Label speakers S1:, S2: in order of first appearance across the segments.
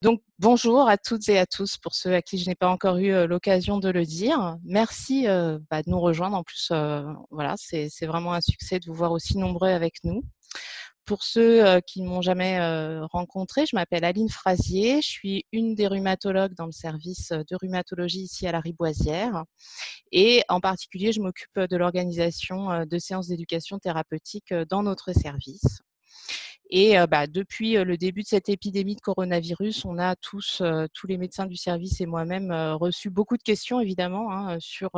S1: Donc, bonjour à toutes et à tous pour ceux à qui je n'ai pas encore eu l'occasion de le dire. Merci bah, de nous rejoindre. En plus, voilà, c'est vraiment un succès de vous voir aussi nombreux avec nous. Pour ceux qui ne m'ont jamais rencontré, je m'appelle Aline Frasier. Je suis une des rhumatologues dans le service de rhumatologie ici à la Riboisière. Et en particulier, je m'occupe de l'organisation de séances d'éducation thérapeutique dans notre service. Et bah, depuis le début de cette épidémie de coronavirus, on a tous, tous les médecins du service et moi-même, reçu beaucoup de questions évidemment hein, sur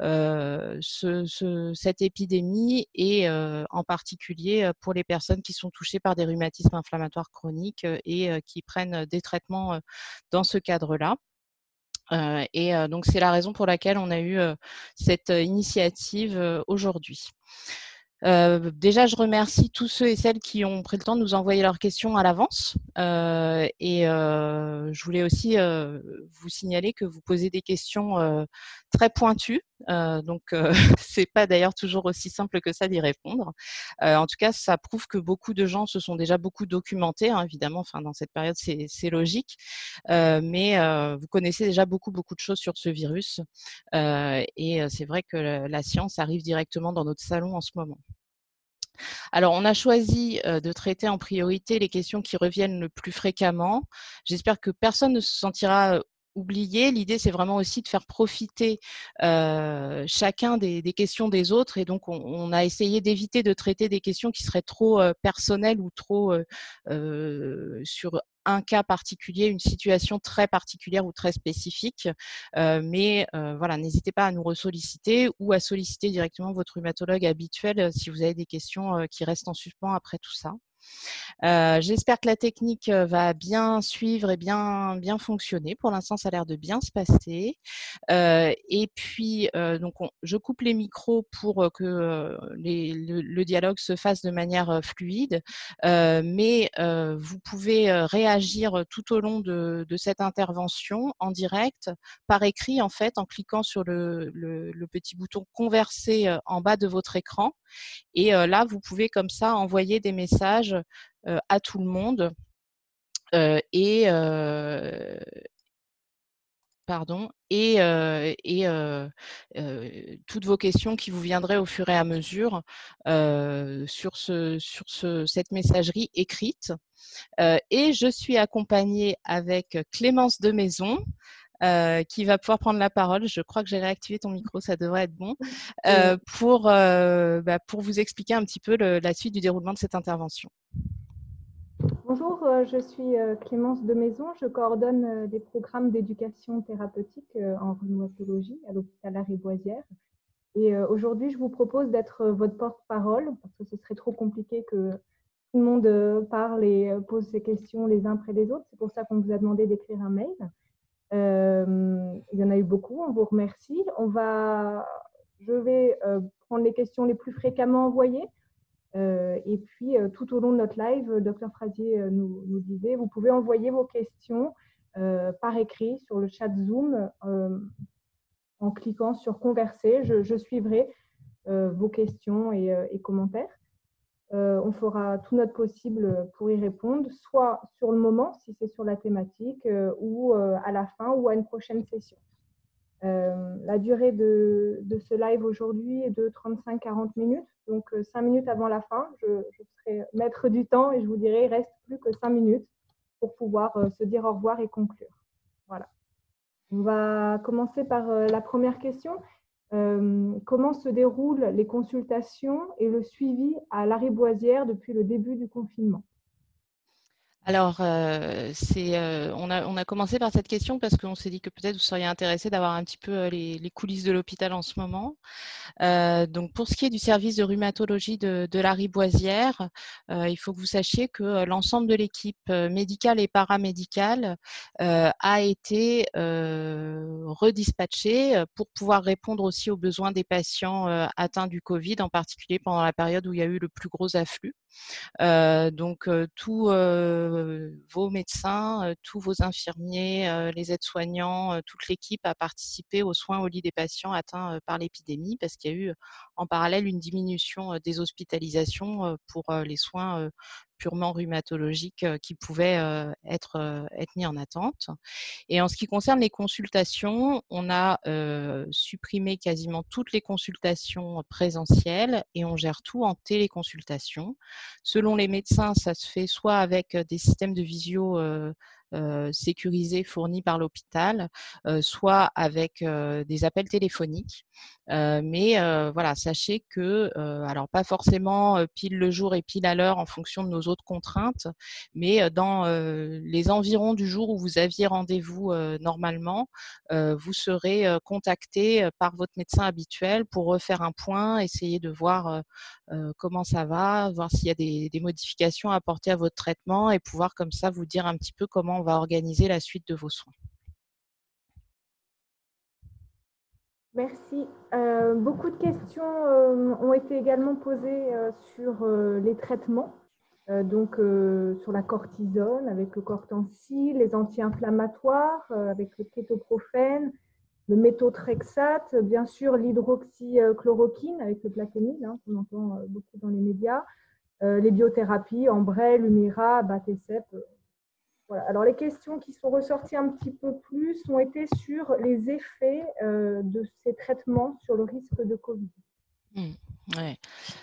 S1: ce, cette épidémie et en particulier pour les personnes qui sont touchées par des rhumatismes inflammatoires chroniques et qui prennent des traitements dans ce cadre-là. et donc c'est la raison pour laquelle on a eu cette initiative aujourd'hui. Euh, déjà, je remercie tous ceux et celles qui ont pris le temps de nous envoyer leurs questions à l'avance. Euh, et euh, je voulais aussi vous signaler que vous posez des questions très pointues. Donc, c'est pas d'ailleurs toujours aussi simple que ça d'y répondre. en tout cas, ça prouve que beaucoup de gens se sont déjà beaucoup documentés, hein, évidemment. Enfin, dans cette période, c'est logique. mais vous connaissez déjà beaucoup, beaucoup de choses sur ce virus. et c'est vrai que la science arrive directement dans notre salon en ce moment. Alors, on a choisi de traiter en priorité les questions qui reviennent le plus fréquemment. J'espère que personne ne se sentira oublié. L'idée, c'est vraiment aussi de faire profiter chacun des, questions des autres. Et donc, on, a essayé d'éviter de traiter des questions qui seraient trop personnelles ou trop sur un cas particulier, une situation très particulière ou très spécifique. mais voilà, n'hésitez pas à nous ressolliciter ou à solliciter directement votre rhumatologue habituel si vous avez des questions qui restent en suspens après tout ça. Euh, j'espère que la technique euh, va bien suivre et bien, bien fonctionner. Pour l'instant, ça a l'air de bien se passer. Euh, et puis, donc, je coupe les micros pour que le, dialogue se fasse de manière fluide. mais vous pouvez réagir tout au long de, cette intervention en direct, par écrit, en fait, en cliquant sur le, le petit bouton converser en bas de votre écran. Et là, vous pouvez comme ça envoyer des messages à tout le monde. et pardon, et, toutes vos questions qui vous viendraient au fur et à mesure sur, ce, sur ce, cette messagerie écrite. et je suis accompagnée avec Clémence de Maison. Qui va pouvoir prendre la parole. Je crois que j'ai réactivé ton micro, ça devrait être bon, pour, bah, pour vous expliquer un petit peu la suite du déroulement de cette intervention.
S2: Bonjour, euh, je suis euh, Clémence de Maison. Je coordonne euh, des programmes d'éducation thérapeutique en rhumatologie à l'hôpital Lariboisière. Et aujourd'hui, je vous propose d'être votre porte-parole parce que ce serait trop compliqué que tout le monde parle et pose ses questions les uns près des autres. C'est pour ça qu'on vous a demandé d'écrire un mail. Il y en a eu beaucoup, on vous remercie. On va, je vais prendre les questions les plus fréquemment envoyées. Euh, et puis, euh, tout au long de notre live, euh, Dr Frasier nous, disait, vous pouvez envoyer vos questions par écrit sur le chat Zoom en cliquant sur Converser. Je, suivrai vos questions et, commentaires. On fera tout notre possible pour y répondre, soit sur le moment, si c'est sur la thématique, ou à la fin, ou à une prochaine session. la durée de, ce live aujourd'hui est de 35-40 minutes. Donc, euh, cinq minutes avant la fin, je, serai maître du temps et je vous dirai, il reste plus que cinq minutes pour pouvoir euh, se dire au revoir et conclure. Voilà. On va commencer par euh, la première question. Comment se déroulent les consultations et le suivi à l'arrêt Boisière depuis le début du confinement?
S1: Alors, euh, euh, on, a, commencé par cette question parce qu'on s'est dit que peut-être vous seriez intéressé d'avoir un petit peu euh, les, coulisses de l'hôpital en ce moment. donc, pour ce qui est du service de rhumatologie de, de la Riboisière, il faut que vous sachiez que l'ensemble de l'équipe médicale et paramédicale a été redispatché pour pouvoir répondre aussi aux besoins des patients atteints du Covid, en particulier pendant la période où il y a eu le plus gros afflux. Donc, tout vos médecins, tous vos infirmiers, les aides-soignants, toute l'équipe a participé aux soins au lit des patients atteints par l'épidémie parce qu'il y a eu en parallèle une diminution des hospitalisations pour les soins purement rhumatologiques qui pouvaient être, être mis en attente. Et en ce qui concerne les consultations, on a supprimé quasiment toutes les consultations présentielles et on gère tout en téléconsultation. Selon les médecins, ça se fait soit avec des systèmes de visio euh, sécurisés fournis par l'hôpital, euh, soit avec euh, des appels téléphoniques. Mais voilà, sachez que, alors pas forcément pile le jour et pile à l'heure en fonction de nos autres contraintes, mais dans les environs du jour où vous aviez rendez-vous normalement, vous serez contacté par votre médecin habituel pour refaire un point, essayer de voir comment ça va, voir s'il y a des, des, modifications à apporter à votre traitement et pouvoir comme ça vous dire un petit peu comment on va organiser la suite de vos soins.
S2: Merci. Euh, beaucoup de questions euh, ont été également posées euh, sur les traitements, donc sur la cortisone avec le cortensil, les anti-inflammatoires avec le kétoprophène, le méthotrexate, bien sûr l'hydroxychloroquine avec le plaquenil, hein, qu'on entend beaucoup dans les médias, les biothérapies, Ambray, Lumira, Batecep, alors, les questions qui sont ressorties un petit peu plus ont été sur les effets euh, de ces traitements sur le risque de Covid.
S1: Mmh,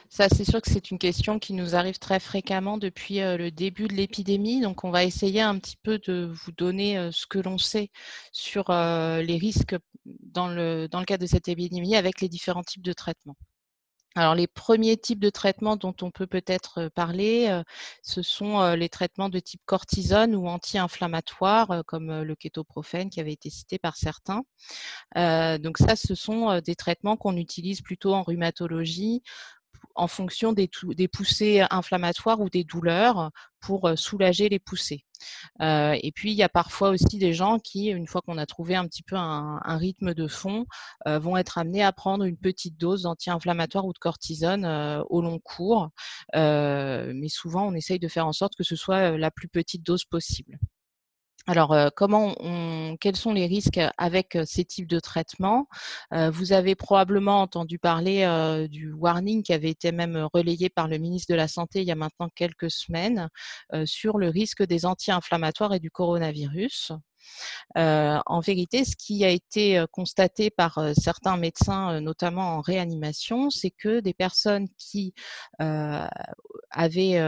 S1: Ça, c'est sûr que c'est une question qui nous arrive très fréquemment depuis euh, le début de l'épidémie. Donc, on va essayer un petit peu de vous donner euh, ce que l'on sait sur les risques dans le, dans le cadre de cette épidémie avec les différents types de traitements. Alors, les premiers types de traitements dont on peut peut-être parler, ce sont les traitements de type cortisone ou anti-inflammatoires, comme le kétoprophène qui avait été cité par certains. donc ça, ce sont des traitements qu'on utilise plutôt en rhumatologie en fonction des, poussées inflammatoires ou des douleurs pour soulager les poussées. et puis, il y a parfois aussi des gens qui, une fois qu'on a trouvé un petit peu un, rythme de fond, vont être amenés à prendre une petite dose d'anti-inflammatoire ou de cortisone au long cours. mais souvent, on essaye de faire en sorte que ce soit la plus petite dose possible. Alors, comment on, quels sont les risques avec ces types de traitements? Vous avez probablement entendu parler du warning qui avait été même relayé par le ministre de la Santé il y a maintenant quelques semaines sur le risque des anti-inflammatoires et du coronavirus. Euh, en vérité, ce qui a été constaté par certains médecins, notamment en réanimation, c'est que des personnes qui avaient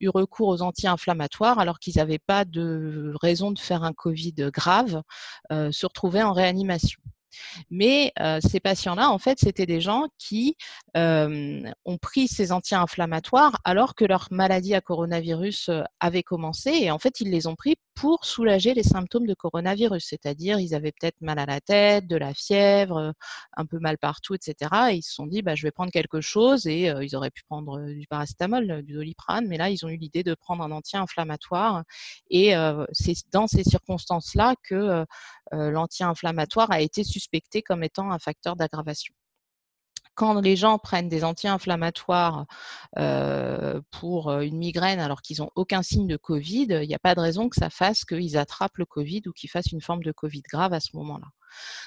S1: eu recours aux anti-inflammatoires alors qu'ils n'avaient pas de raison de faire un Covid grave, se retrouvaient en réanimation. Mais ces patients-là, en fait, c'était des gens qui ont pris ces anti-inflammatoires alors que leur maladie à coronavirus avait commencé. Et en fait, ils les ont pris pour soulager les symptômes de coronavirus. C'est-à-dire, ils avaient peut-être mal à la tête, de la fièvre, un peu mal partout, etc. Et ils se sont dit, bah, je vais prendre quelque chose. Et ils auraient pu prendre du paracétamol, du doliprane. Mais là, ils ont eu l'idée de prendre un anti-inflammatoire. Et c'est dans ces circonstances-là que l'anti-inflammatoire a été comme étant un facteur d'aggravation quand les gens prennent des anti-inflammatoires pour une migraine alors qu'ils n'ont aucun signe de Covid, il n'y a pas de raison que ça fasse qu'ils attrapent le Covid ou qu'ils fassent une forme de Covid grave à ce moment-là.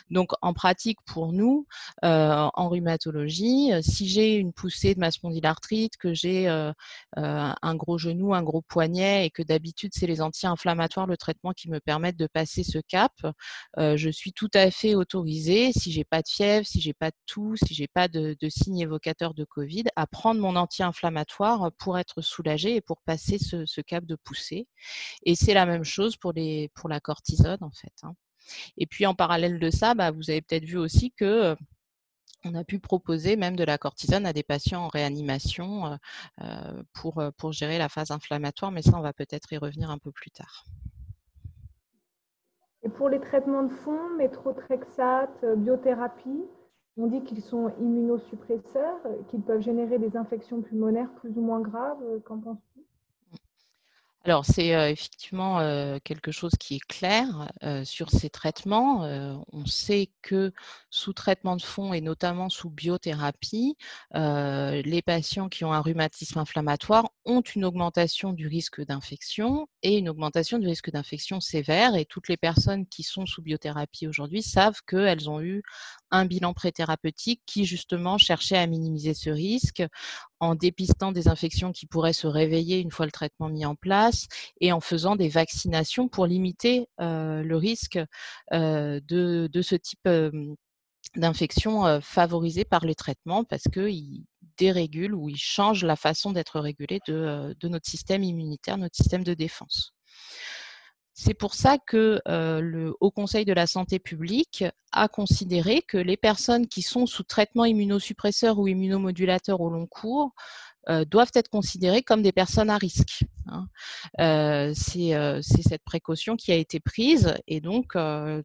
S1: Donc, en pratique, pour nous, euh, en rhumatologie, euh, si j'ai une poussée de ma spondylarthrite, que j'ai euh, un gros genou, un gros poignet, et que d'habitude, c'est les anti-inflammatoires, le traitement qui me permettent de passer ce cap, je suis tout à fait autorisée, si j'ai pas de fièvre, si j'ai pas de toux, si j'ai pas de, signes évocateurs de Covid, à prendre mon anti-inflammatoire pour être soulagée et pour passer ce, cap de poussée. Et c'est la même chose pour la cortisone, en fait. Hein. Et puis en parallèle de ça, bah, vous avez peut-être vu aussi que on a pu proposer même de la cortisone à des patients en réanimation pour, pour gérer la phase inflammatoire, mais ça, on va peut-être y revenir un peu plus tard.
S2: Et pour les traitements de fond, méthotrexate, biothérapie, on dit qu'ils sont immunosuppresseurs, qu'ils peuvent générer des infections pulmonaires plus ou moins graves. Qu'en penses-tu?
S1: Alors, c'est effectivement quelque chose qui est clair sur ces traitements. on sait que sous traitement de fond et notamment sous biothérapie, les patients qui ont un rhumatisme inflammatoire ont une augmentation du risque d'infection et une augmentation du risque d'infection sévère. Et toutes les personnes qui sont sous biothérapie aujourd'hui savent qu'elles ont eu un bilan préthérapeutique qui justement cherchait à minimiser ce risque en dépistant des infections qui pourraient se réveiller une fois le traitement mis en place et en faisant des vaccinations pour limiter le risque de, de, ce type d'infection favorisée par les traitements parce qu'ils dérégulent ou ils changent la façon d'être régulé de notre système immunitaire, notre système de défense. C'est pour ça que le Haut Conseil de la santé publique a considéré que les personnes qui sont sous traitement immunosuppresseur ou immunomodulateur au long cours doivent être considérées comme des personnes à risque. Hein. c'est cette précaution qui a été prise et donc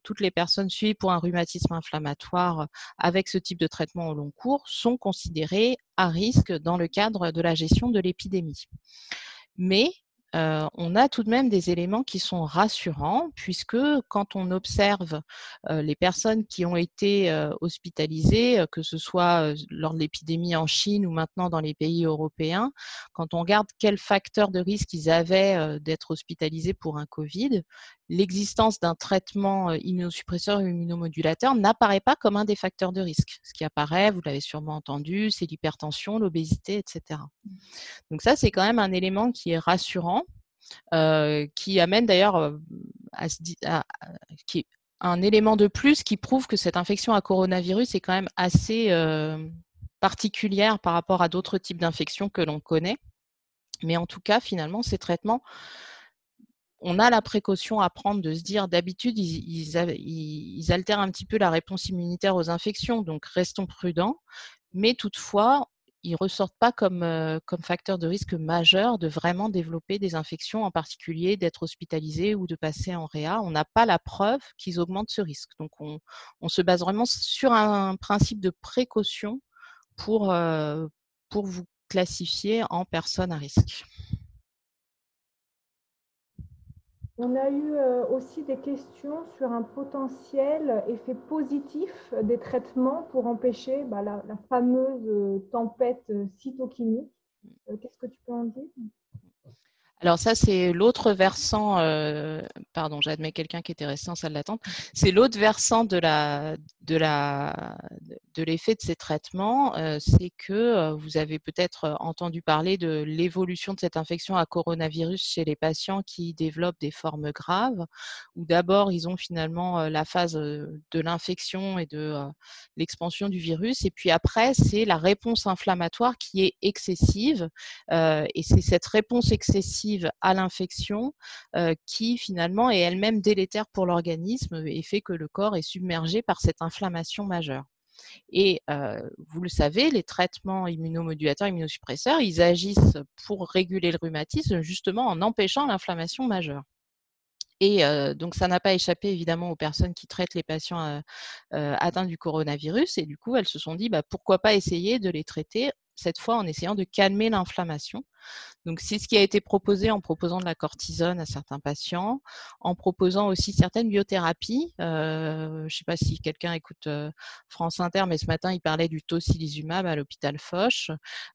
S1: toutes les personnes suivies pour un rhumatisme inflammatoire avec ce type de traitement au long cours sont considérées à risque dans le cadre de la gestion de l'épidémie. Mais on a tout de même des éléments qui sont rassurants, puisque quand on observe les personnes qui ont été hospitalisées, que ce soit lors de l'épidémie en Chine ou maintenant dans les pays européens, quand on regarde quels facteurs de risque ils avaient d'être hospitalisés pour un Covid, l'existence d'un traitement immunosuppresseur ou immunomodulateur n'apparaît pas comme un des facteurs de risque. Ce qui apparaît, vous l'avez sûrement entendu, c'est l'hypertension, l'obésité, etc. Donc ça, c'est quand même un élément qui est rassurant, qui amène d'ailleurs à, qui est un élément de plus qui prouve que cette infection à coronavirus est quand même assez particulière par rapport à d'autres types d'infections que l'on connaît. Mais en tout cas, finalement, ces traitements on a la précaution à prendre de se dire d'habitude, ils, altèrent un petit peu la réponse immunitaire aux infections, donc restons prudents. Mais toutefois, ils ne ressortent pas comme, euh, comme facteur de risque majeur de vraiment développer des infections, en particulier d'être hospitalisé ou de passer en réa. On n'a pas la preuve qu'ils augmentent ce risque. Donc on, se base vraiment sur un principe de précaution pour, euh, pour vous classifier en personne à risque.
S2: On a eu euh, aussi des questions sur un potentiel effet positif des traitements pour empêcher bah, la, fameuse euh, tempête euh, cytokinique. Qu'est-ce que tu peux en dire?
S1: Alors ça, c'est l'autre versant, euh, pardon, j'admets quelqu'un qui était resté en salle d'attente, c'est l'autre versant de l'effet de ces traitements, euh, c'est que euh, vous avez peut-être entendu parler de l'évolution de cette infection à coronavirus chez les patients qui développent des formes graves, où d'abord ils ont finalement la phase de l'infection et de l'expansion du virus, et puis après c'est la réponse inflammatoire qui est excessive, et c'est cette réponse excessive à l'infection euh, qui finalement est elle-même délétère pour l'organisme et fait que le corps est submergé par cette inflammation majeure. Et euh, vous le savez, les traitements immunomodulateurs, immunosuppresseurs, ils agissent pour réguler le rhumatisme justement en empêchant l'inflammation majeure. Et euh, donc, ça n'a pas échappé évidemment aux personnes qui traitent les patients atteints du coronavirus. Et du coup, elles se sont dit, bah, pourquoi pas essayer de les traiter cette fois en essayant de calmer l'inflammation. Donc c'est ce qui a été proposé en proposant de la cortisone à certains patients, en proposant aussi certaines biothérapies. Euh, je ne sais pas si quelqu'un écoute euh, France Inter, mais ce matin il parlait du tocilizumab à l'hôpital Foch.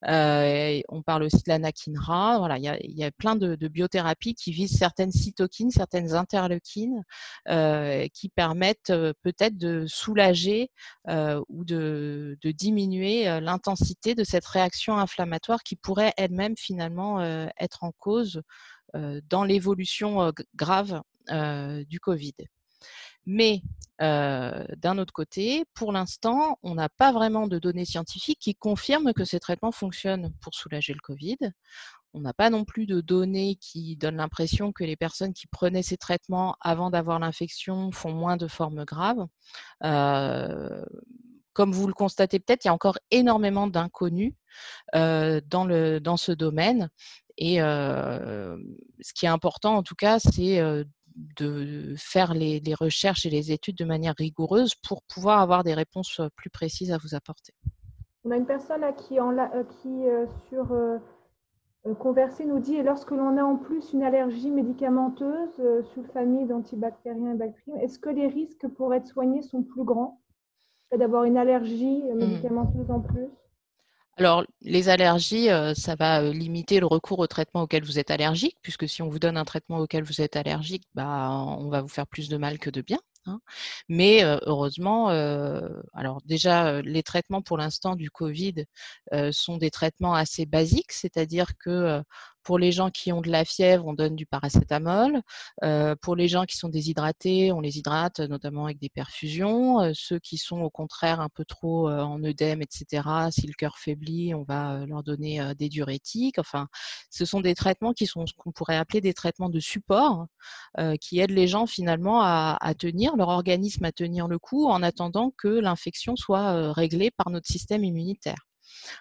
S1: Euh, on parle aussi de l'anakinra. Voilà, il y a, plein de, biothérapies qui visent certaines cytokines, certaines interleukines, qui permettent peut-être de soulager ou de, de diminuer l'intensité de cette réaction inflammatoire qui pourrait elle-même finalement euh, être en cause euh, dans l'évolution euh, grave du Covid. Mais d'un autre côté, pour l'instant, on n'a pas vraiment de données scientifiques qui confirment que ces traitements fonctionnent pour soulager le Covid. On n'a pas non plus de données qui donnent l'impression que les personnes qui prenaient ces traitements avant d'avoir l'infection font moins de formes graves comme vous le constatez peut-être, il y a encore énormément d'inconnus euh, dans, dans ce domaine. Et euh, ce qui est important, en tout cas, c'est euh, de faire les, recherches et les études de manière rigoureuse pour pouvoir avoir des réponses plus précises à vous apporter.
S2: On a une personne qui, en qui sur Converser nous dit, lorsque l'on a en plus une allergie médicamenteuse sous famille d'antibactériens et bactéries, est-ce que les risques pour être soigné sont plus grands? D'avoir une allergie mmh. médicamenteuse en plus?
S1: Alors, les allergies, euh, ça va euh, limiter le recours au traitement auquel vous êtes allergique, puisque si on vous donne un traitement auquel vous êtes allergique, bah, on va vous faire plus de mal que de bien. Hein. Mais heureusement, alors déjà, les traitements pour l'instant du Covid sont des traitements assez basiques, c'est-à-dire que pour les gens qui ont de la fièvre, on donne du paracétamol. pour les gens qui sont déshydratés, on les hydrate notamment avec des perfusions. ceux qui sont au contraire un peu trop en œdème, etc., si le cœur faiblit, on va leur donner des diurétiques. Enfin, ce sont des traitements qui sont ce qu'on pourrait appeler des traitements de support, qui aident les gens finalement à, à tenir leur organisme à tenir le coup en attendant que l'infection soit réglée par notre système immunitaire.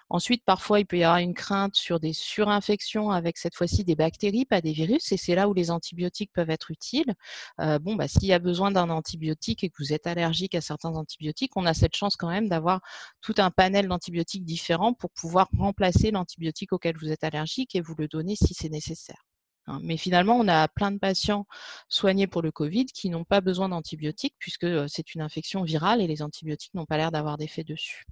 S1: Ensuite, parfois, il peut y avoir une crainte sur des surinfections avec cette fois-ci des bactéries, pas des virus, et c'est là où les antibiotiques peuvent être utiles. bon, bah, s'il y a besoin d'un antibiotique et que vous êtes allergique à certains antibiotiques, on a cette chance quand même d'avoir tout un panel d'antibiotiques différents pour pouvoir remplacer l'antibiotique auquel vous êtes allergique et vous le donner si c'est nécessaire. Hein. Mais finalement, on a plein de patients soignés pour le Covid qui n'ont pas besoin d'antibiotiques puisque c'est une infection virale et les antibiotiques n'ont pas l'air d'avoir d'effet dessus.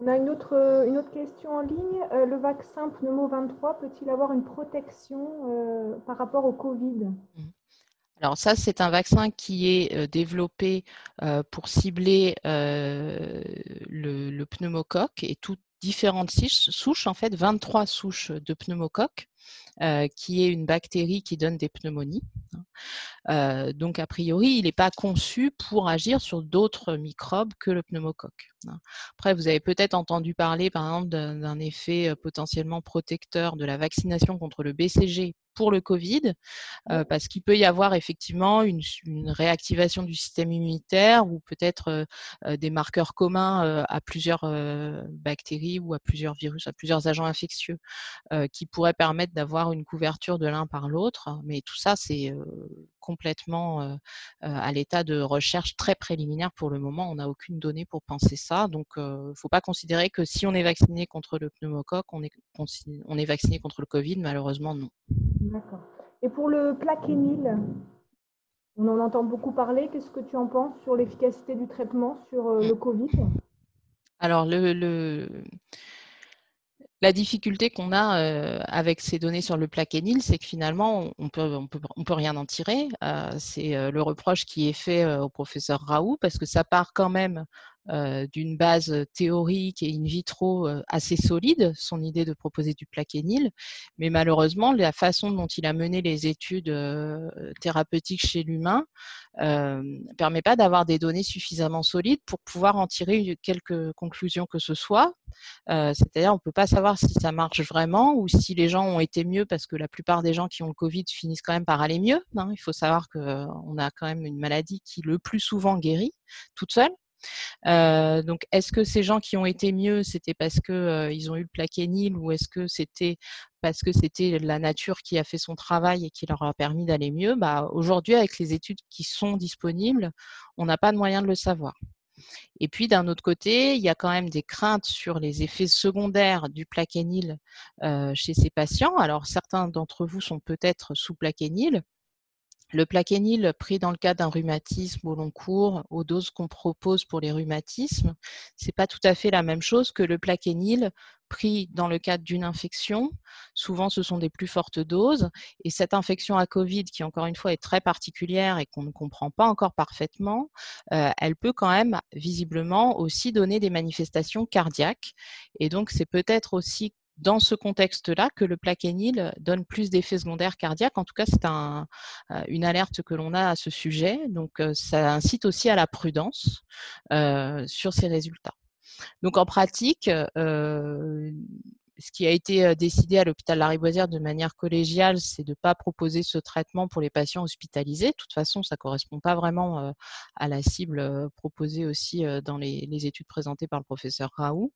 S2: On a une autre, question en ligne. le vaccin Pneumo 23 peut-il avoir une protection par rapport au Covid? Mmh.
S1: Alors ça, c'est un vaccin qui est développé pour cibler le, le, pneumocoque et toutes différentes souches, en fait 23 souches de pneumocoque euh, qui est une bactérie qui donne des pneumonies. Donc, a priori, il n'est pas conçu pour agir sur d'autres microbes que le pneumocoque. Hein. Après, vous avez peut-être entendu parler, par exemple, d'un effet potentiellement protecteur de la vaccination contre le BCG pour le Covid, parce qu'il peut y avoir effectivement une, réactivation du système immunitaire ou peut-être des marqueurs communs à plusieurs bactéries ou à plusieurs virus, à plusieurs agents infectieux qui pourraient permettre d'avoir une couverture de l'un par l'autre. Mais tout ça, c'est complètement à l'état de recherche très préliminaire pour le moment. On n'a aucune donnée pour penser ça. Donc, il ne faut pas considérer que si on est vacciné contre le pneumocoque, on est, on est vacciné contre le Covid. Malheureusement, non.
S2: D'accord. Et pour le plaquenil, on en entend beaucoup parler. Qu'est-ce que tu en penses sur l'efficacité du traitement sur le Covid?
S1: Alors, le la difficulté qu'on a avec ces données sur le plaquenil, c'est que finalement, on peut, on peut, on peut rien en tirer. c'est le reproche qui est fait au professeur Raoult parce que ça part quand même d'une base théorique et in vitro assez solide, son idée de proposer du plaquenil. Mais malheureusement, la façon dont il a mené les études thérapeutiques chez l'humain ne permet pas d'avoir des données suffisamment solides pour pouvoir en tirer quelques conclusions que ce soit. C'est-à-dire, on ne peut pas savoir si ça marche vraiment ou si les gens ont été mieux parce que la plupart des gens qui ont le Covid finissent quand même par aller mieux. Hein. Il faut savoir qu'on a quand même une maladie qui le plus souvent guérit toute seule. Euh, donc, est-ce que ces gens qui ont été mieux, c'était parce que euh, ils ont eu le plaquenil ou est-ce que c'était parce que c'était la nature qui a fait son travail et qui leur a permis d'aller mieux? Bah, Aujourd'hui, avec les études qui sont disponibles, on n'a pas de moyen de le savoir. Et puis d'un autre côté, il y a quand même des craintes sur les effets secondaires du plaquenil euh, chez ces patients. Alors certains d'entre vous sont peut-être sous plaquenil, le plaquenil pris dans le cadre d'un rhumatisme au long cours, aux doses qu'on propose pour les rhumatismes, c'est pas tout à fait la même chose que le plaquenil pris dans le cadre d'une infection. Souvent, ce sont des plus fortes doses. Et cette infection à Covid, qui encore une fois est très particulière et qu'on ne comprend pas encore parfaitement, euh, elle peut quand même visiblement aussi donner des manifestations cardiaques. Et donc, c'est peut-être aussi dans ce contexte-là que le plaquenil donne plus d'effets secondaires cardiaques. En tout cas, c'est un, euh, une alerte que l'on a à ce sujet. Donc, euh, ça incite aussi à la prudence euh, sur ces résultats. Donc, en pratique, ce qui a été décidé à l'hôpital Lariboisière de manière collégiale, c'est de ne pas proposer ce traitement pour les patients hospitalisés. De toute façon, ça ne correspond pas vraiment à la cible proposée aussi dans les, études présentées par le professeur Raoult.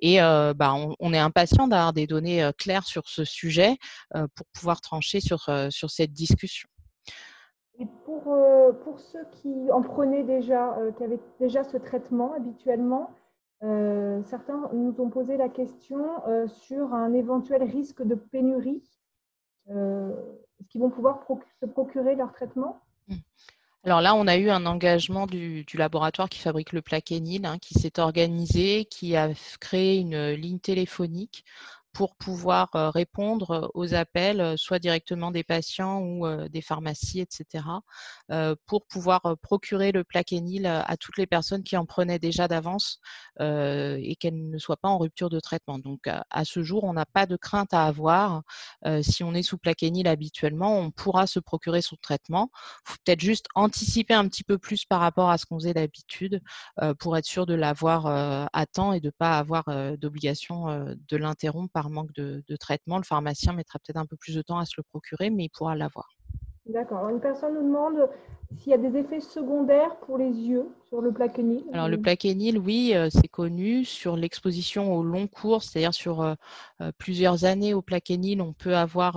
S1: Et bah, on, est impatient d'avoir des données claires sur ce sujet pour pouvoir trancher sur, sur cette discussion.
S2: Et pour, pour ceux qui en prenaient déjà, qui avaient déjà ce traitement habituellement, euh, certains nous ont posé la question euh, sur un éventuel risque de pénurie. Euh, est-ce qu'ils vont pouvoir se procurer leur traitement?
S1: Mmh. alors là, on a eu un engagement du, laboratoire qui fabrique le plaquenil, hein, qui s'est organisé, qui a créé une ligne téléphonique pour pouvoir répondre aux appels, soit directement des patients ou des pharmacies, etc., pour pouvoir procurer le plaquenil à toutes les personnes qui en prenaient déjà d'avance et qu'elles ne soient pas en rupture de traitement. Donc, à ce jour, on n'a pas de crainte à avoir. si on est sous plaquenil habituellement, on pourra se procurer son traitement. Il faut peut-être juste anticiper un petit peu plus par rapport à ce qu'on faisait d'habitude pour être sûr de l'avoir à temps et de ne pas avoir d'obligation de l'interrompre manque de, traitement. Le pharmacien mettra peut-être un peu plus de temps à se le procurer, mais il pourra l'avoir.
S2: D'accord. Une personne nous demande s'il y a des effets secondaires pour les yeux sur le plaquenil.
S1: Alors le plaquenil, oui, euh, c'est connu sur l'exposition au long cours, c'est-à-dire sur euh, euh, plusieurs années au plaquenil, on peut avoir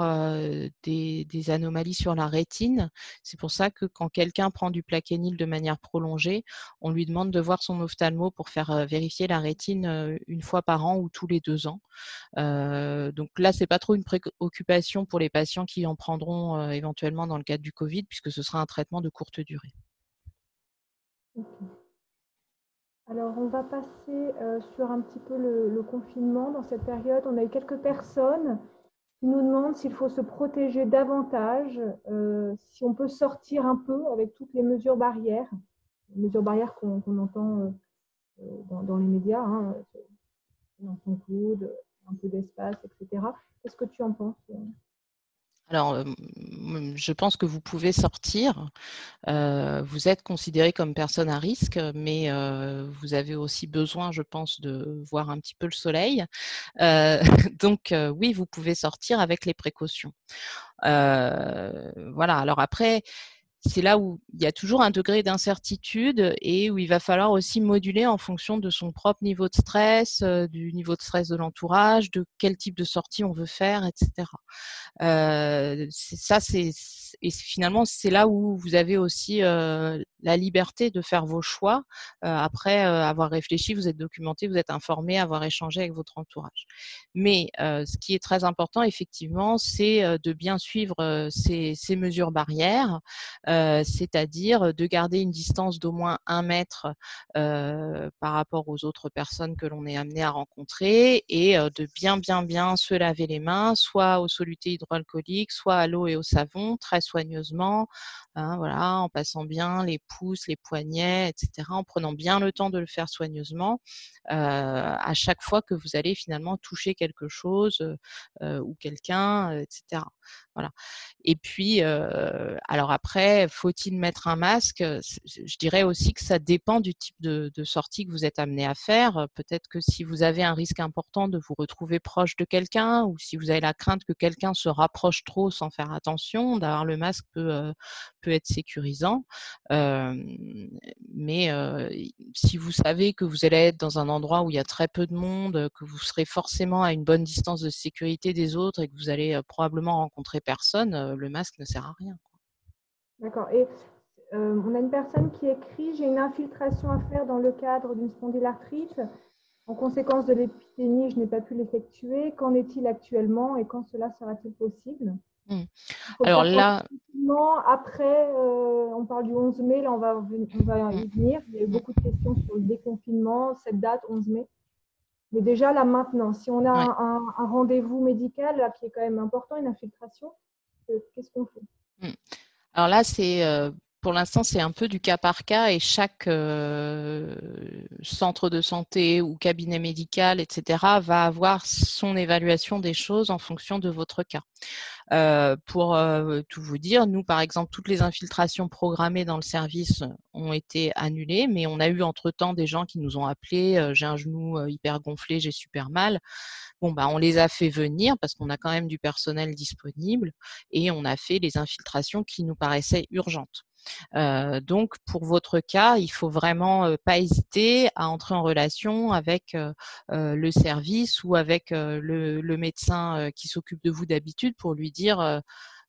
S1: des, des, anomalies sur la rétine. C'est pour ça que quand quelqu'un prend du plaquenil de manière prolongée, on lui demande de voir son ophtalmo pour faire vérifier la rétine une fois par an ou tous les deux ans. donc là, c'est pas trop une préoccupation pour les patients qui en prendront éventuellement dans le cadre du Covid, puisque ce sera un traitement de durée.
S2: Alors, on va passer euh, sur un petit peu le, confinement. Dans cette période, on a eu quelques personnes qui nous demandent s'il faut se protéger davantage, euh, si on peut sortir un peu avec toutes les mesures barrières, mesures barrières qu'on entend euh, dans, les médias, hein, un peu d'espace, etc. Qu'est-ce que tu en penses
S1: alors, je pense que vous pouvez sortir. vous êtes considéré comme personne à risque, mais vous avez aussi besoin, je pense, de voir un petit peu le soleil. donc, oui, vous pouvez sortir avec les précautions. voilà. Alors après, c'est là où il y a toujours un degré d'incertitude et où il va falloir aussi moduler en fonction de son propre niveau de stress, euh, du niveau de stress de l'entourage, de quel type de sortie on veut faire, etc. Euh, ça, c'est et finalement c'est là où vous avez aussi euh, la liberté de faire vos choix euh, après euh, avoir réfléchi, vous êtes documenté, vous êtes informé, avoir échangé avec votre entourage. Mais ce qui est très important effectivement, c'est de bien suivre ces, ces mesures barrières, c'est-à-dire de garder une distance d'au moins un mètre par rapport aux autres personnes que l'on est amené à rencontrer et de bien bien bien se laver les mains, soit au soluté hydroalcoolique, soit à l'eau et au savon, très soigneusement, hein, voilà, en passant bien les les poignets, etc., en prenant bien le temps de le faire soigneusement à chaque fois que vous allez finalement toucher quelque chose ou quelqu'un, etc. Voilà. Et puis, alors après, faut-il mettre un masque? Je dirais aussi que ça dépend du type de, de sortie que vous êtes amené à faire. Peut-être que si vous avez un risque important de vous retrouver proche de quelqu'un ou si vous avez la crainte que quelqu'un se rapproche trop sans faire attention, d'avoir le masque peut, peut être sécurisant. Mais si vous savez que vous allez être dans un endroit où il y a très peu de monde, que vous serez forcément à une bonne distance de sécurité des autres et que vous allez probablement rencontrer personne, le masque ne sert à rien.
S2: D'accord. Et on a une personne qui écrit J'ai une infiltration à faire dans le cadre d'une spondylarthrite. En conséquence de l'épidémie, je n'ai pas pu l'effectuer. Qu'en est-il actuellement et quand cela sera-t-il possible?
S1: Mmh. Alors là.
S2: Après, on parle du 11 mai, là on va, on va y venir. Il y a eu beaucoup de questions sur le déconfinement, cette date, 11 mai. Mais déjà, là, maintenant, si on a un, rendez-vous médical là, qui est quand même important, une infiltration, euh, qu'est-ce qu'on fait?
S1: Mmh. Alors là, c'est euh, pour l'instant, c'est un peu du cas par cas et chaque euh, centre de santé ou cabinet médical, etc., va avoir son évaluation des choses en fonction de votre cas. Euh, pour euh, tout vous dire, nous, par exemple, toutes les infiltrations programmées dans le service ont été annulées, mais on a eu entre-temps des gens qui nous ont appelés, j'ai un genou hyper gonflé, j'ai super mal. Bon, bah, on les a fait venir parce qu'on a quand même du personnel disponible et on a fait les infiltrations qui nous paraissaient urgentes. Euh, donc, pour votre cas, il faut vraiment euh, pas hésiter à entrer en relation avec euh, le service ou avec le, le, médecin qui s'occupe de vous d'habitude pour lui dire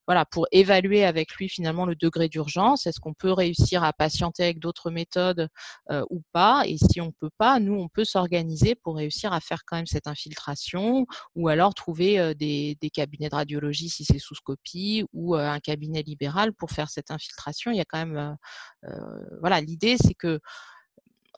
S1: voilà, pour évaluer avec lui finalement le degré d'urgence. Est-ce qu'on peut réussir à patienter avec d'autres méthodes euh, ou pas? Et si on ne peut pas, nous, on peut s'organiser pour réussir à faire quand même cette infiltration ou alors trouver euh, des, cabinets de radiologie si c'est sous scopie ou euh, un cabinet libéral pour faire cette infiltration. Il y a quand même, voilà, l'idée c'est que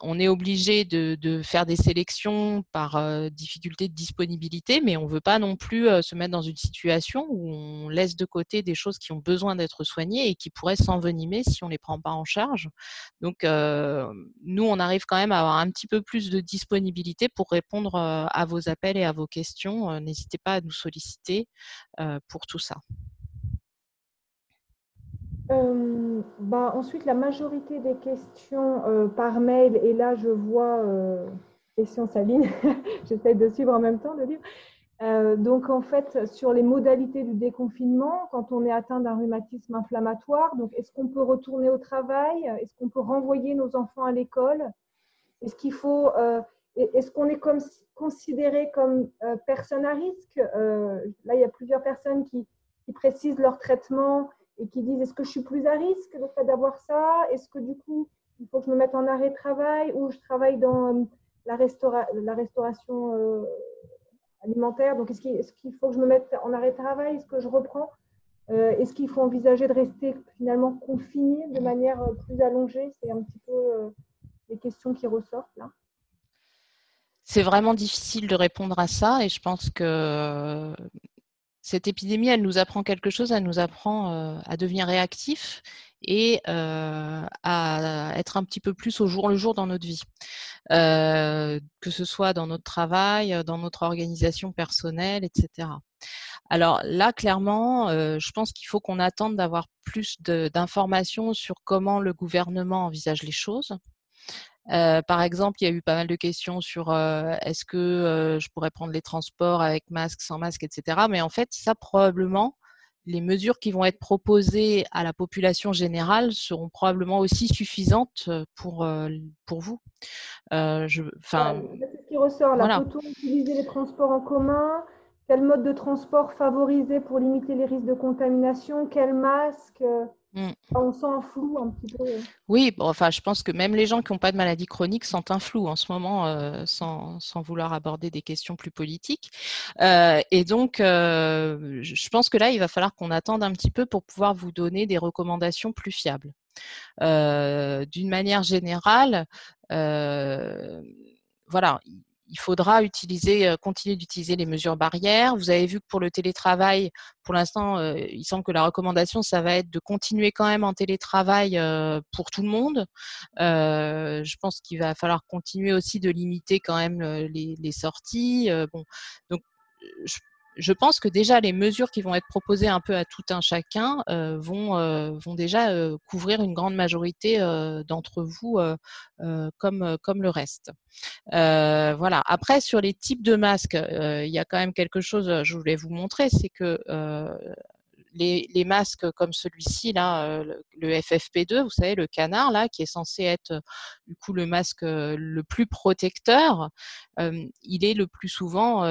S1: on est obligé de, faire des sélections par difficulté de disponibilité, mais on ne veut pas non plus se mettre dans une situation où on laisse de côté des choses qui ont besoin d'être soignées et qui pourraient s'envenimer si on ne les prend pas en charge. Donc, nous, on arrive quand même à avoir un petit peu plus de disponibilité pour répondre à vos appels et à vos questions. N'hésitez pas à nous solliciter pour tout ça.
S2: Euh, bah, ensuite, la majorité des questions euh, par mail, et là je vois euh, questions Saline, j'essaie de suivre en même temps le livre. Euh, donc en fait, sur les modalités du déconfinement, quand on est atteint d'un rhumatisme inflammatoire, donc est-ce qu'on peut retourner au travail? Est-ce qu'on peut renvoyer nos enfants à l'école? Est-ce qu'il faut, est-ce qu'on est considéré comme personne à risque? Là, il y a plusieurs personnes qui, qui précisent leur traitement et qui disent est-ce que je suis plus à risque le fait d'avoir ça? Est-ce que du coup, il faut que je me mette en arrêt travail ou je travaille dans euh, la, la restauration euh, alimentaire? Donc, est-ce qu'il faut que je me mette en arrêt travail? Est-ce que je reprends? Euh, Est-ce qu'il faut envisager de rester finalement confiné de manière plus allongée? C'est un petit peu les questions qui ressortent là.
S1: C'est vraiment difficile de répondre à ça et je pense que cette épidémie, elle nous apprend quelque chose, elle nous apprend euh, à devenir réactif et euh, à être un petit peu plus au jour le jour dans notre vie, euh, que ce soit dans notre travail, dans notre organisation personnelle, etc. Alors là, clairement, je pense qu'il faut qu'on attende d'avoir plus d'informations sur comment le gouvernement envisage les choses. Euh, par exemple, il y a eu pas mal de questions sur euh, est-ce que euh, je pourrais prendre les transports avec masque, sans masque, etc. Mais en fait, ça probablement, les mesures qui vont être proposées à la population générale seront probablement aussi suffisantes pour, pour vous.
S2: je, c'est ce qui ressort. Là, Peut-on utiliser les transports en commun Quel mode de transport favoriser pour limiter les risques de contamination? Quel masque Mmh. On sent un flou un petit peu.
S1: Oui, enfin, je pense que même les gens qui n'ont pas de maladie chronique sentent un flou en ce moment, euh, sans, vouloir aborder des questions plus politiques. Euh, et donc, euh, je pense que là, il va falloir qu'on attende un petit peu pour pouvoir vous donner des recommandations plus fiables. D'une manière générale, voilà, il faudra utiliser, euh, continuer d'utiliser les mesures barrières. Vous avez vu que pour le télétravail, pour l'instant, euh, il semble que la recommandation, ça va être de continuer quand même en télétravail euh, pour tout le monde. je pense qu'il va falloir continuer aussi de limiter quand même les, sorties. bon, donc je pense que déjà les mesures qui vont être proposées un peu à tout un chacun euh, vont, euh, vont déjà euh, couvrir une grande majorité d'entre vous comme, comme le reste. voilà. Après, sur les types de masques, il y a quand même quelque chose, je voulais vous montrer, c'est que les, masques comme celui-ci, là, euh, le, FFP2, vous savez, le canard, là, qui est censé être euh, du coup le masque euh, le plus protecteur, il est le plus souvent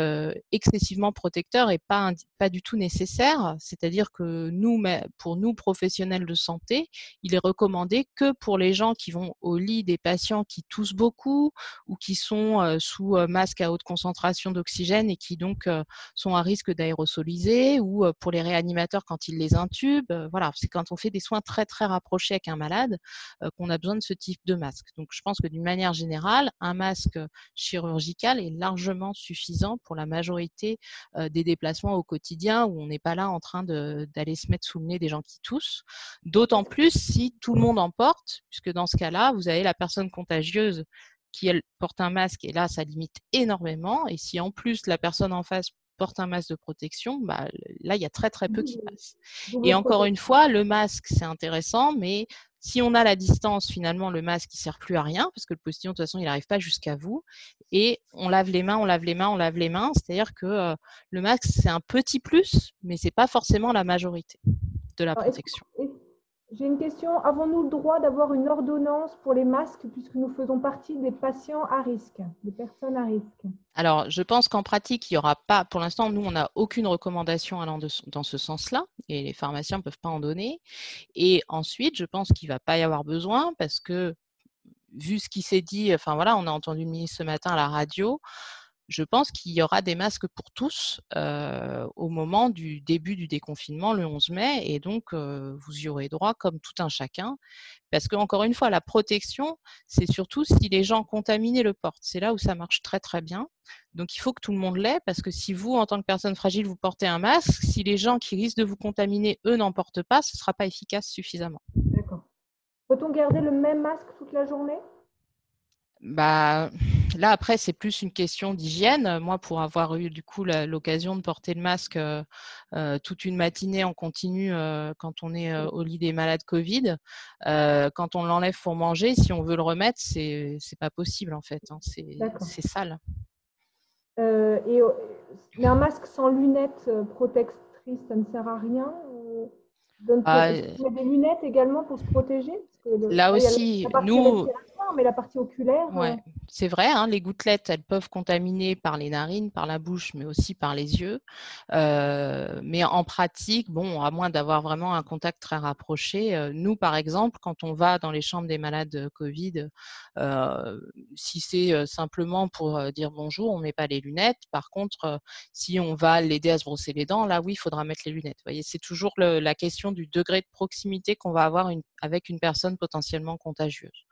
S1: excessivement protecteur et pas, pas du tout nécessaire. C'est-à-dire que nous, pour nous, professionnels de santé, il est recommandé que pour les gens qui vont au lit des patients qui toussent beaucoup ou qui sont sous masque à haute concentration d'oxygène et qui donc sont à risque d'aérosoliser ou pour les réanimateurs quand il les intube. Euh, voilà, c'est quand on fait des soins très très rapprochés avec un malade euh, qu'on a besoin de ce type de masque. Donc je pense que d'une manière générale, un masque chirurgical est largement suffisant pour la majorité euh, des déplacements au quotidien où on n'est pas là en train d'aller se mettre sous le nez des gens qui toussent. D'autant plus si tout le monde en porte, puisque dans ce cas-là, vous avez la personne contagieuse qui porte un masque et là ça limite énormément et si en plus la personne en face porte un masque de protection, bah, là, il y a très très peu qui passent. Et encore une fois, le masque, c'est intéressant, mais si on a la distance, finalement, le masque, il sert plus à rien, parce que le postillon, de toute façon, il n'arrive pas jusqu'à vous. Et on lave les mains, on lave les mains, on lave les mains. C'est-à-dire que euh, le masque, c'est un petit plus, mais c'est pas forcément la majorité de la protection.
S2: J'ai une question. Avons-nous le droit d'avoir une ordonnance pour les masques puisque nous faisons partie des patients à risque, des personnes à risque?
S1: Alors, je pense qu'en pratique, il n'y aura pas, pour l'instant, nous, on n'a aucune recommandation allant dans ce sens-là et les pharmaciens ne peuvent pas en donner. Et ensuite, je pense qu'il ne va pas y avoir besoin parce que, vu ce qui s'est dit, enfin voilà, on a entendu le ministre ce matin à la radio, je pense qu'il y aura des masques pour tous au moment du début du déconfinement le 11 mai et donc vous y aurez droit comme tout un chacun. Parce que encore une fois, la protection, c'est surtout si les gens contaminés le portent. C'est là où ça marche très très bien. Donc il faut que tout le monde l'ait parce que si vous, en tant que personne fragile, vous portez un masque, si les gens qui risquent de vous contaminer, eux, n'en portent pas, ce ne sera pas efficace suffisamment.
S2: D'accord. Peut-on garder le même masque toute la journée?
S1: Bah, là, après, c'est plus une question d'hygiène. Moi, pour avoir eu du coup l'occasion de porter le masque euh, euh, toute une matinée en continu euh, quand on est au lit des malades Covid, quand on l'enlève pour manger, si on veut le remettre, c'est pas possible en fait. Hein. C'est sale.
S2: et mais un masque sans lunettes protectrices, ça ne sert à rien. Donc, ah, il y a des lunettes également pour se protéger?
S1: là aussi, nous
S2: mais la partie oculaire.
S1: Ouais, c'est vrai, hein, les gouttelettes, elles peuvent contaminer par les narines, par la bouche, mais aussi par les yeux. Euh, mais en pratique, bon, à moins d'avoir vraiment un contact très rapproché, euh, nous, par exemple, quand on va dans les chambres des malades Covid, euh, si c'est simplement pour dire bonjour, on ne met pas les lunettes. Par contre, si on va l'aider à se brosser les dents, là, oui, il faudra mettre les lunettes. Vous voyez, c'est toujours la question du degré de proximité qu'on va avoir avec une personne potentiellement contagieuse.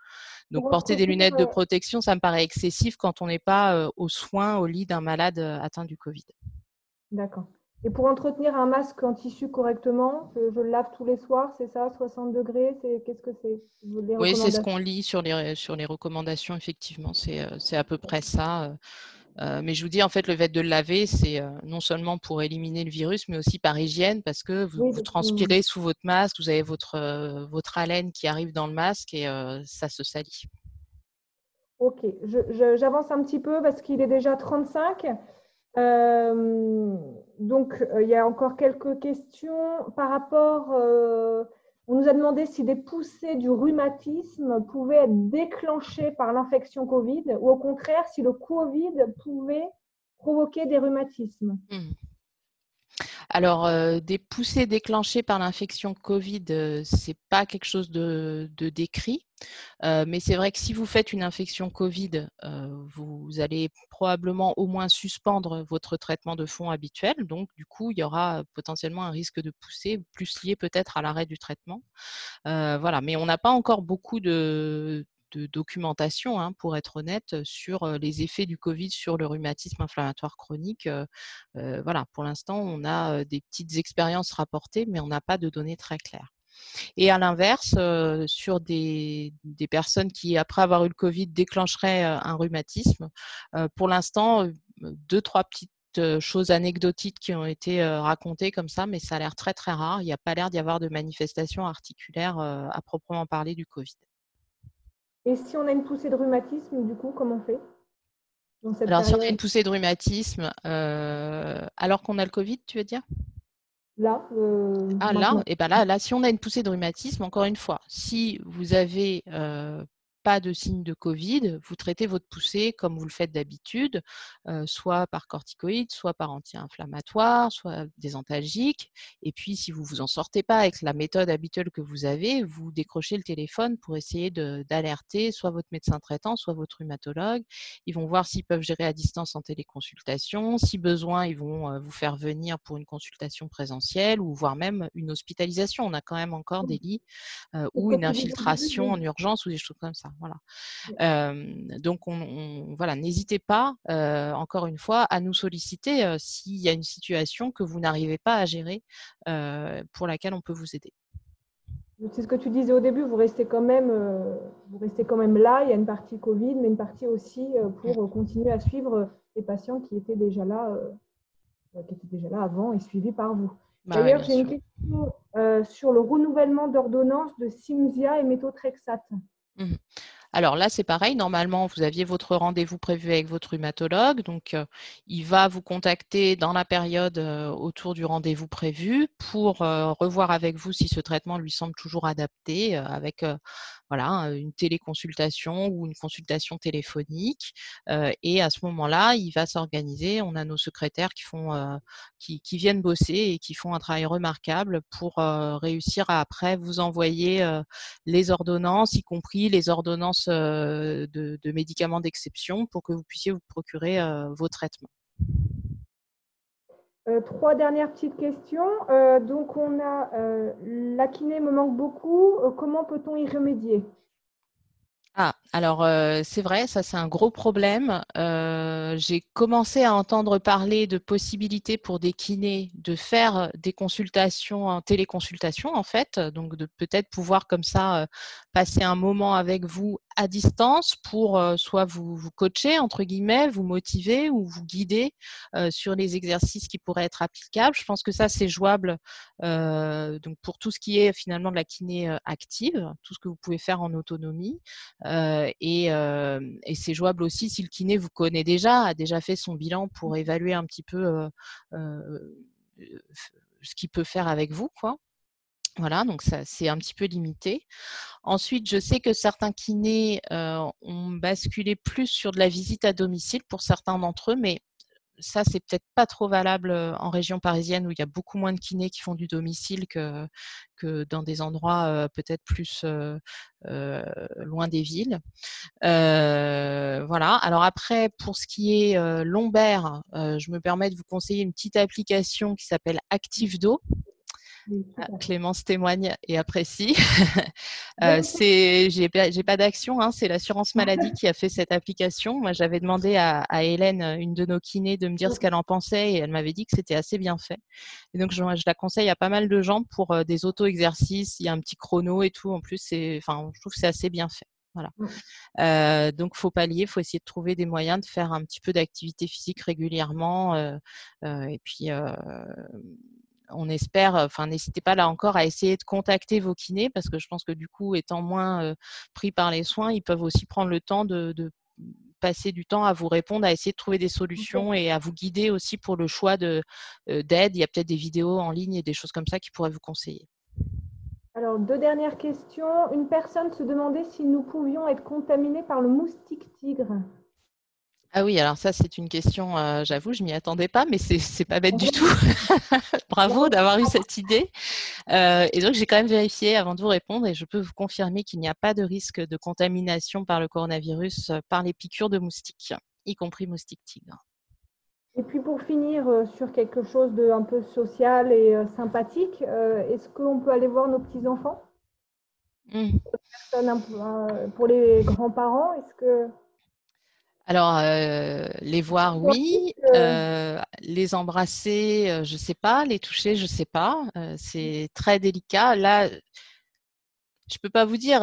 S1: Donc porter des lunettes de protection, ça me paraît excessif quand on n'est pas aux soins au lit d'un malade atteint du Covid.
S2: D'accord. Et pour entretenir un masque en tissu correctement, je le lave tous les soirs, c'est ça, 60 degrés, c'est qu'est-ce que c'est?
S1: Oui, c'est ce qu'on lit sur les, sur les recommandations, effectivement, c'est à peu près ça. Euh, mais je vous dis, en fait, le fait de le laver, c'est euh, non seulement pour éliminer le virus, mais aussi par hygiène, parce que vous, transpirez sous votre masque, vous avez votre, euh, votre haleine qui arrive dans le masque et ça se salit.
S2: Ok, j'avance un petit peu parce qu'il est déjà 35. donc, il y a encore quelques questions par rapport on nous a demandé si des poussées du rhumatisme pouvaient être déclenchées par l'infection Covid ou au contraire si le Covid pouvait provoquer des rhumatismes. Hmm.
S1: Alors, euh, des poussées déclenchées par l'infection Covid, euh, ce n'est pas quelque chose de, décrit. Euh, mais c'est vrai que si vous faites une infection Covid, vous allez probablement au moins suspendre votre traitement de fond habituel. Donc, du coup, il y aura potentiellement un risque de poussée, plus lié peut-être à l'arrêt du traitement. voilà, mais on n'a pas encore beaucoup de, de documentation, hein, pour être honnête, sur les effets du Covid sur le rhumatisme inflammatoire chronique. voilà, pour l'instant, on a des petites expériences rapportées, mais on n'a pas de données très claires. Et à l'inverse, sur des, personnes qui, après avoir eu le Covid, déclencheraient un rhumatisme, pour l'instant, deux, trois petites choses anecdotiques qui ont été racontées comme ça, mais ça a l'air très très rare. Il n'y a pas l'air d'y avoir de manifestations articulaires à proprement parler du Covid.
S2: Et si on a une poussée de rhumatisme, du coup, comment on fait
S1: Alors, si on a une poussée de rhumatisme, euh, alors qu'on a le Covid, tu veux dire?
S2: Là
S1: euh, Ah, là, et eh ben là, là, si on a une poussée de rhumatisme, encore une fois, si vous avez euh, pas de signe de Covid, vous traitez votre poussée comme vous le faites d'habitude, euh, soit par corticoïdes, soit par anti-inflammatoire, soit des antalgiques. Et puis, si vous vous en sortez pas avec la méthode habituelle que vous avez, vous décrochez le téléphone pour essayer d'alerter soit votre médecin traitant, soit votre rhumatologue. Ils vont voir s'ils peuvent gérer à distance en téléconsultation. Si besoin, ils vont euh, vous faire venir pour une consultation présentielle ou voire même une hospitalisation. On a quand même encore des lits euh, ou une infiltration en urgence ou des choses comme ça. Voilà. donc, on, voilà, n'hésitez pas, encore une fois, à nous solliciter s'il y a une situation que vous n'arrivez pas à gérer pour laquelle on peut vous aider.
S2: C'est ce que tu disais au début, vous restez quand même, vous restez quand même là. Il y a une partie Covid, mais une partie aussi pour mmh. continuer à suivre les patients qui étaient déjà là, qui étaient déjà là avant et suivis par vous. Bah D'ailleurs, j'ai une question sur le renouvellement d'ordonnance de Simzia et méthotrexate.
S1: Mmh alors là, c'est pareil. Normalement, vous aviez votre rendez-vous prévu avec votre rhumatologue. Donc, euh, il va vous contacter dans la période euh, autour du rendez-vous prévu pour euh, revoir avec vous si ce traitement lui semble toujours adapté avec voilà, une téléconsultation ou une consultation téléphonique. et à ce moment-là, il va s'organiser. On a nos secrétaires qui qui, viennent bosser et qui font un travail remarquable pour réussir à après vous envoyer les ordonnances, y compris les ordonnances de, médicaments d'exception pour que vous puissiez vous procurer vos traitements?
S2: trois dernières petites questions. donc, on a la kiné me manque beaucoup. comment peut-on y remédier?
S1: Ah, alors c'est vrai, ça c'est un gros problème. J'ai commencé à entendre parler de possibilités pour des kinés de faire des consultations en téléconsultation en fait, donc de peut-être pouvoir comme ça passer un moment avec vous à distance pour soit vous, vous coacher entre guillemets, vous motiver ou vous guider sur les exercices qui pourraient être applicables. Je pense que ça c'est jouable donc pour tout ce qui est finalement de la kiné active, tout ce que vous pouvez faire en autonomie. Euh, euh, et, c'est jouable aussi si le kiné vous connaît déjà, a déjà fait son bilan pour mmh. évaluer un petit peu euh, ce qu'il peut faire avec vous, quoi. Voilà, donc ça c'est un petit peu limité. Ensuite, je sais que certains kinés ont basculé plus sur de la visite à domicile pour certains d'entre eux, mais ça, c'est peut-être pas trop valable en région parisienne où il y a beaucoup moins de kinés qui font du domicile que, que dans des endroits peut-être plus loin des villes. voilà. Alors après, pour ce qui est lombaire, je me permets de vous conseiller une petite application qui s'appelle ActiveDo. Ah, Clémence témoigne et apprécie. euh, c'est, j'ai, pas d'action, hein, c'est l'assurance maladie qui a fait cette application. Moi, j'avais demandé à, Hélène, une de nos kinés, de me dire ce qu'elle en pensait et elle m'avait dit que c'était assez bien fait. Et donc, je, la conseille à pas mal de gens pour euh, des auto-exercices. Il y a un petit chrono et tout. En plus, c'est, enfin, je trouve que c'est assez bien fait. Voilà. Euh, donc, faut pallier, faut essayer de trouver des moyens de faire un petit peu d'activité physique régulièrement. Euh, euh et puis, euh, on espère, enfin n'hésitez pas là encore à essayer de contacter vos kinés parce que je pense que du coup, étant moins pris par les soins, ils peuvent aussi prendre le temps de, passer du temps à vous répondre, à essayer de trouver des solutions et à vous guider aussi pour le choix d'aide. Il y a peut-être des vidéos en ligne et des choses comme ça qui pourraient vous conseiller.
S2: Alors, deux dernières questions. Une personne se demandait si nous pouvions être contaminés par le moustique tigre.
S1: Ah oui, alors ça, c'est une question, euh, j'avoue, je m'y attendais pas, mais c'est pas bête du tout. Bravo d'avoir eu cette idée. Euh, et donc, j'ai quand même vérifié avant de vous répondre et je peux vous confirmer qu'il n'y a pas de risque de contamination par le coronavirus euh, par les piqûres de moustiques, y compris moustiques tigres.
S2: Et puis pour finir sur quelque chose de un peu social et sympathique, est-ce qu'on peut aller voir nos petits-enfants? Mmh. Pour les grands-parents, est-ce que...
S1: Alors, euh, les voir, oui. Euh, les embrasser, euh, je ne sais pas. Les toucher, je ne sais pas. c'est très délicat. Là, je ne peux pas vous dire.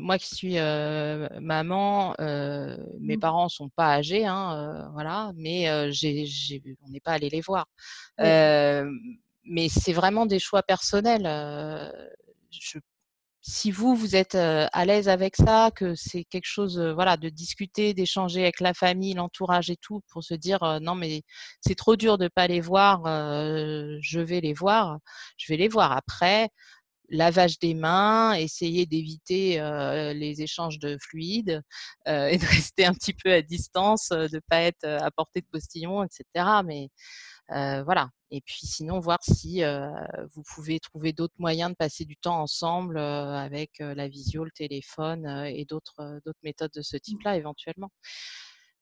S1: moi qui suis maman, mes mmh. parents ne sont pas âgés, hein, voilà. Mais on n'est pas allé les voir. mais c'est vraiment des choix personnels. je si vous, vous êtes à l'aise avec ça, que c'est quelque chose, voilà, de discuter, d'échanger avec la famille, l'entourage et tout, pour se dire non mais c'est trop dur de pas les voir, je vais les voir, je vais les voir. Après, lavage des mains, essayer d'éviter les échanges de fluides et de rester un petit peu à distance, de pas être à portée de postillon, etc. Mais voilà. Et puis sinon, voir si vous pouvez trouver d'autres moyens de passer du temps ensemble avec la visio, le téléphone et d'autres d'autres méthodes de ce mmh. type-là éventuellement.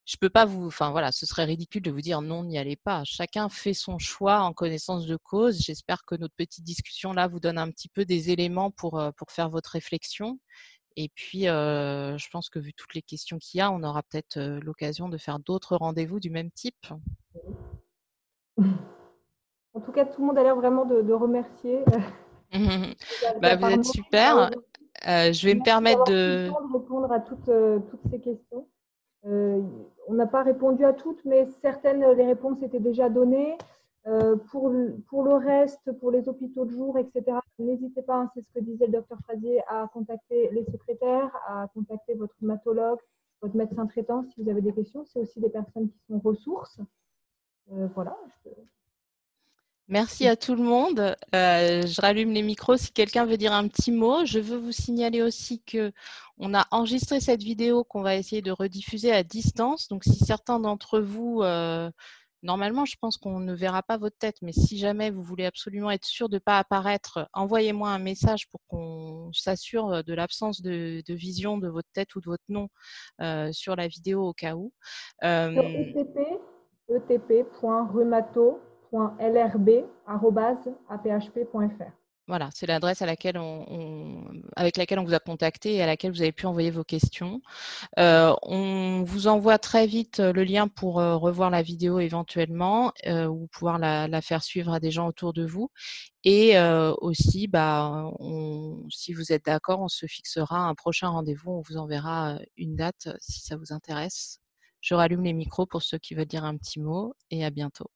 S1: Je peux pas vous, enfin voilà, ce serait ridicule de vous dire non, n'y allez pas. Chacun fait son choix en connaissance de cause. J'espère que notre petite discussion là vous donne un petit peu des éléments pour pour faire votre réflexion. Et puis, je pense que vu toutes les questions qu'il y a, on aura peut-être l'occasion de faire d'autres rendez-vous du même type.
S2: En tout cas, tout le monde a l'air vraiment de, remercier.
S1: bah, vous êtes super. Euh, je vais me permettre de...
S2: répondre à toutes, euh, toutes ces questions. Euh, on n'a pas répondu à toutes, mais certaines, les réponses étaient déjà données. pour, pour le reste, pour les hôpitaux de jour, etc., n'hésitez pas, hein, c'est ce que disait le docteur Frazier, à contacter les secrétaires, à contacter votre rhumatologue, votre médecin traitant si vous avez des questions. C'est aussi des personnes qui sont ressources. voilà.
S1: Merci à tout le monde. Euh, je rallume les micros si quelqu'un veut dire un petit mot. Je veux vous signaler aussi que on a enregistré cette vidéo qu'on va essayer de rediffuser à distance. Donc, si certains d'entre vous euh, Normalement, je pense qu'on ne verra pas votre tête, mais si jamais vous voulez absolument être sûr de ne pas apparaître, envoyez-moi un message pour qu'on s'assure de l'absence de, vision de votre tête ou de votre nom euh, sur la vidéo au cas où.
S2: Euh...
S1: voilà, c'est l'adresse avec laquelle on vous a contacté et à laquelle vous avez pu envoyer vos questions. Euh, on vous envoie très vite euh, le lien pour euh, revoir la vidéo éventuellement ou pouvoir la, faire suivre à des gens autour de vous. Et aussi, bah, si vous êtes d'accord, on se fixera un prochain rendez-vous. On vous enverra une date si ça vous intéresse. Je rallume les micros pour ceux qui veulent dire un petit mot et à bientôt.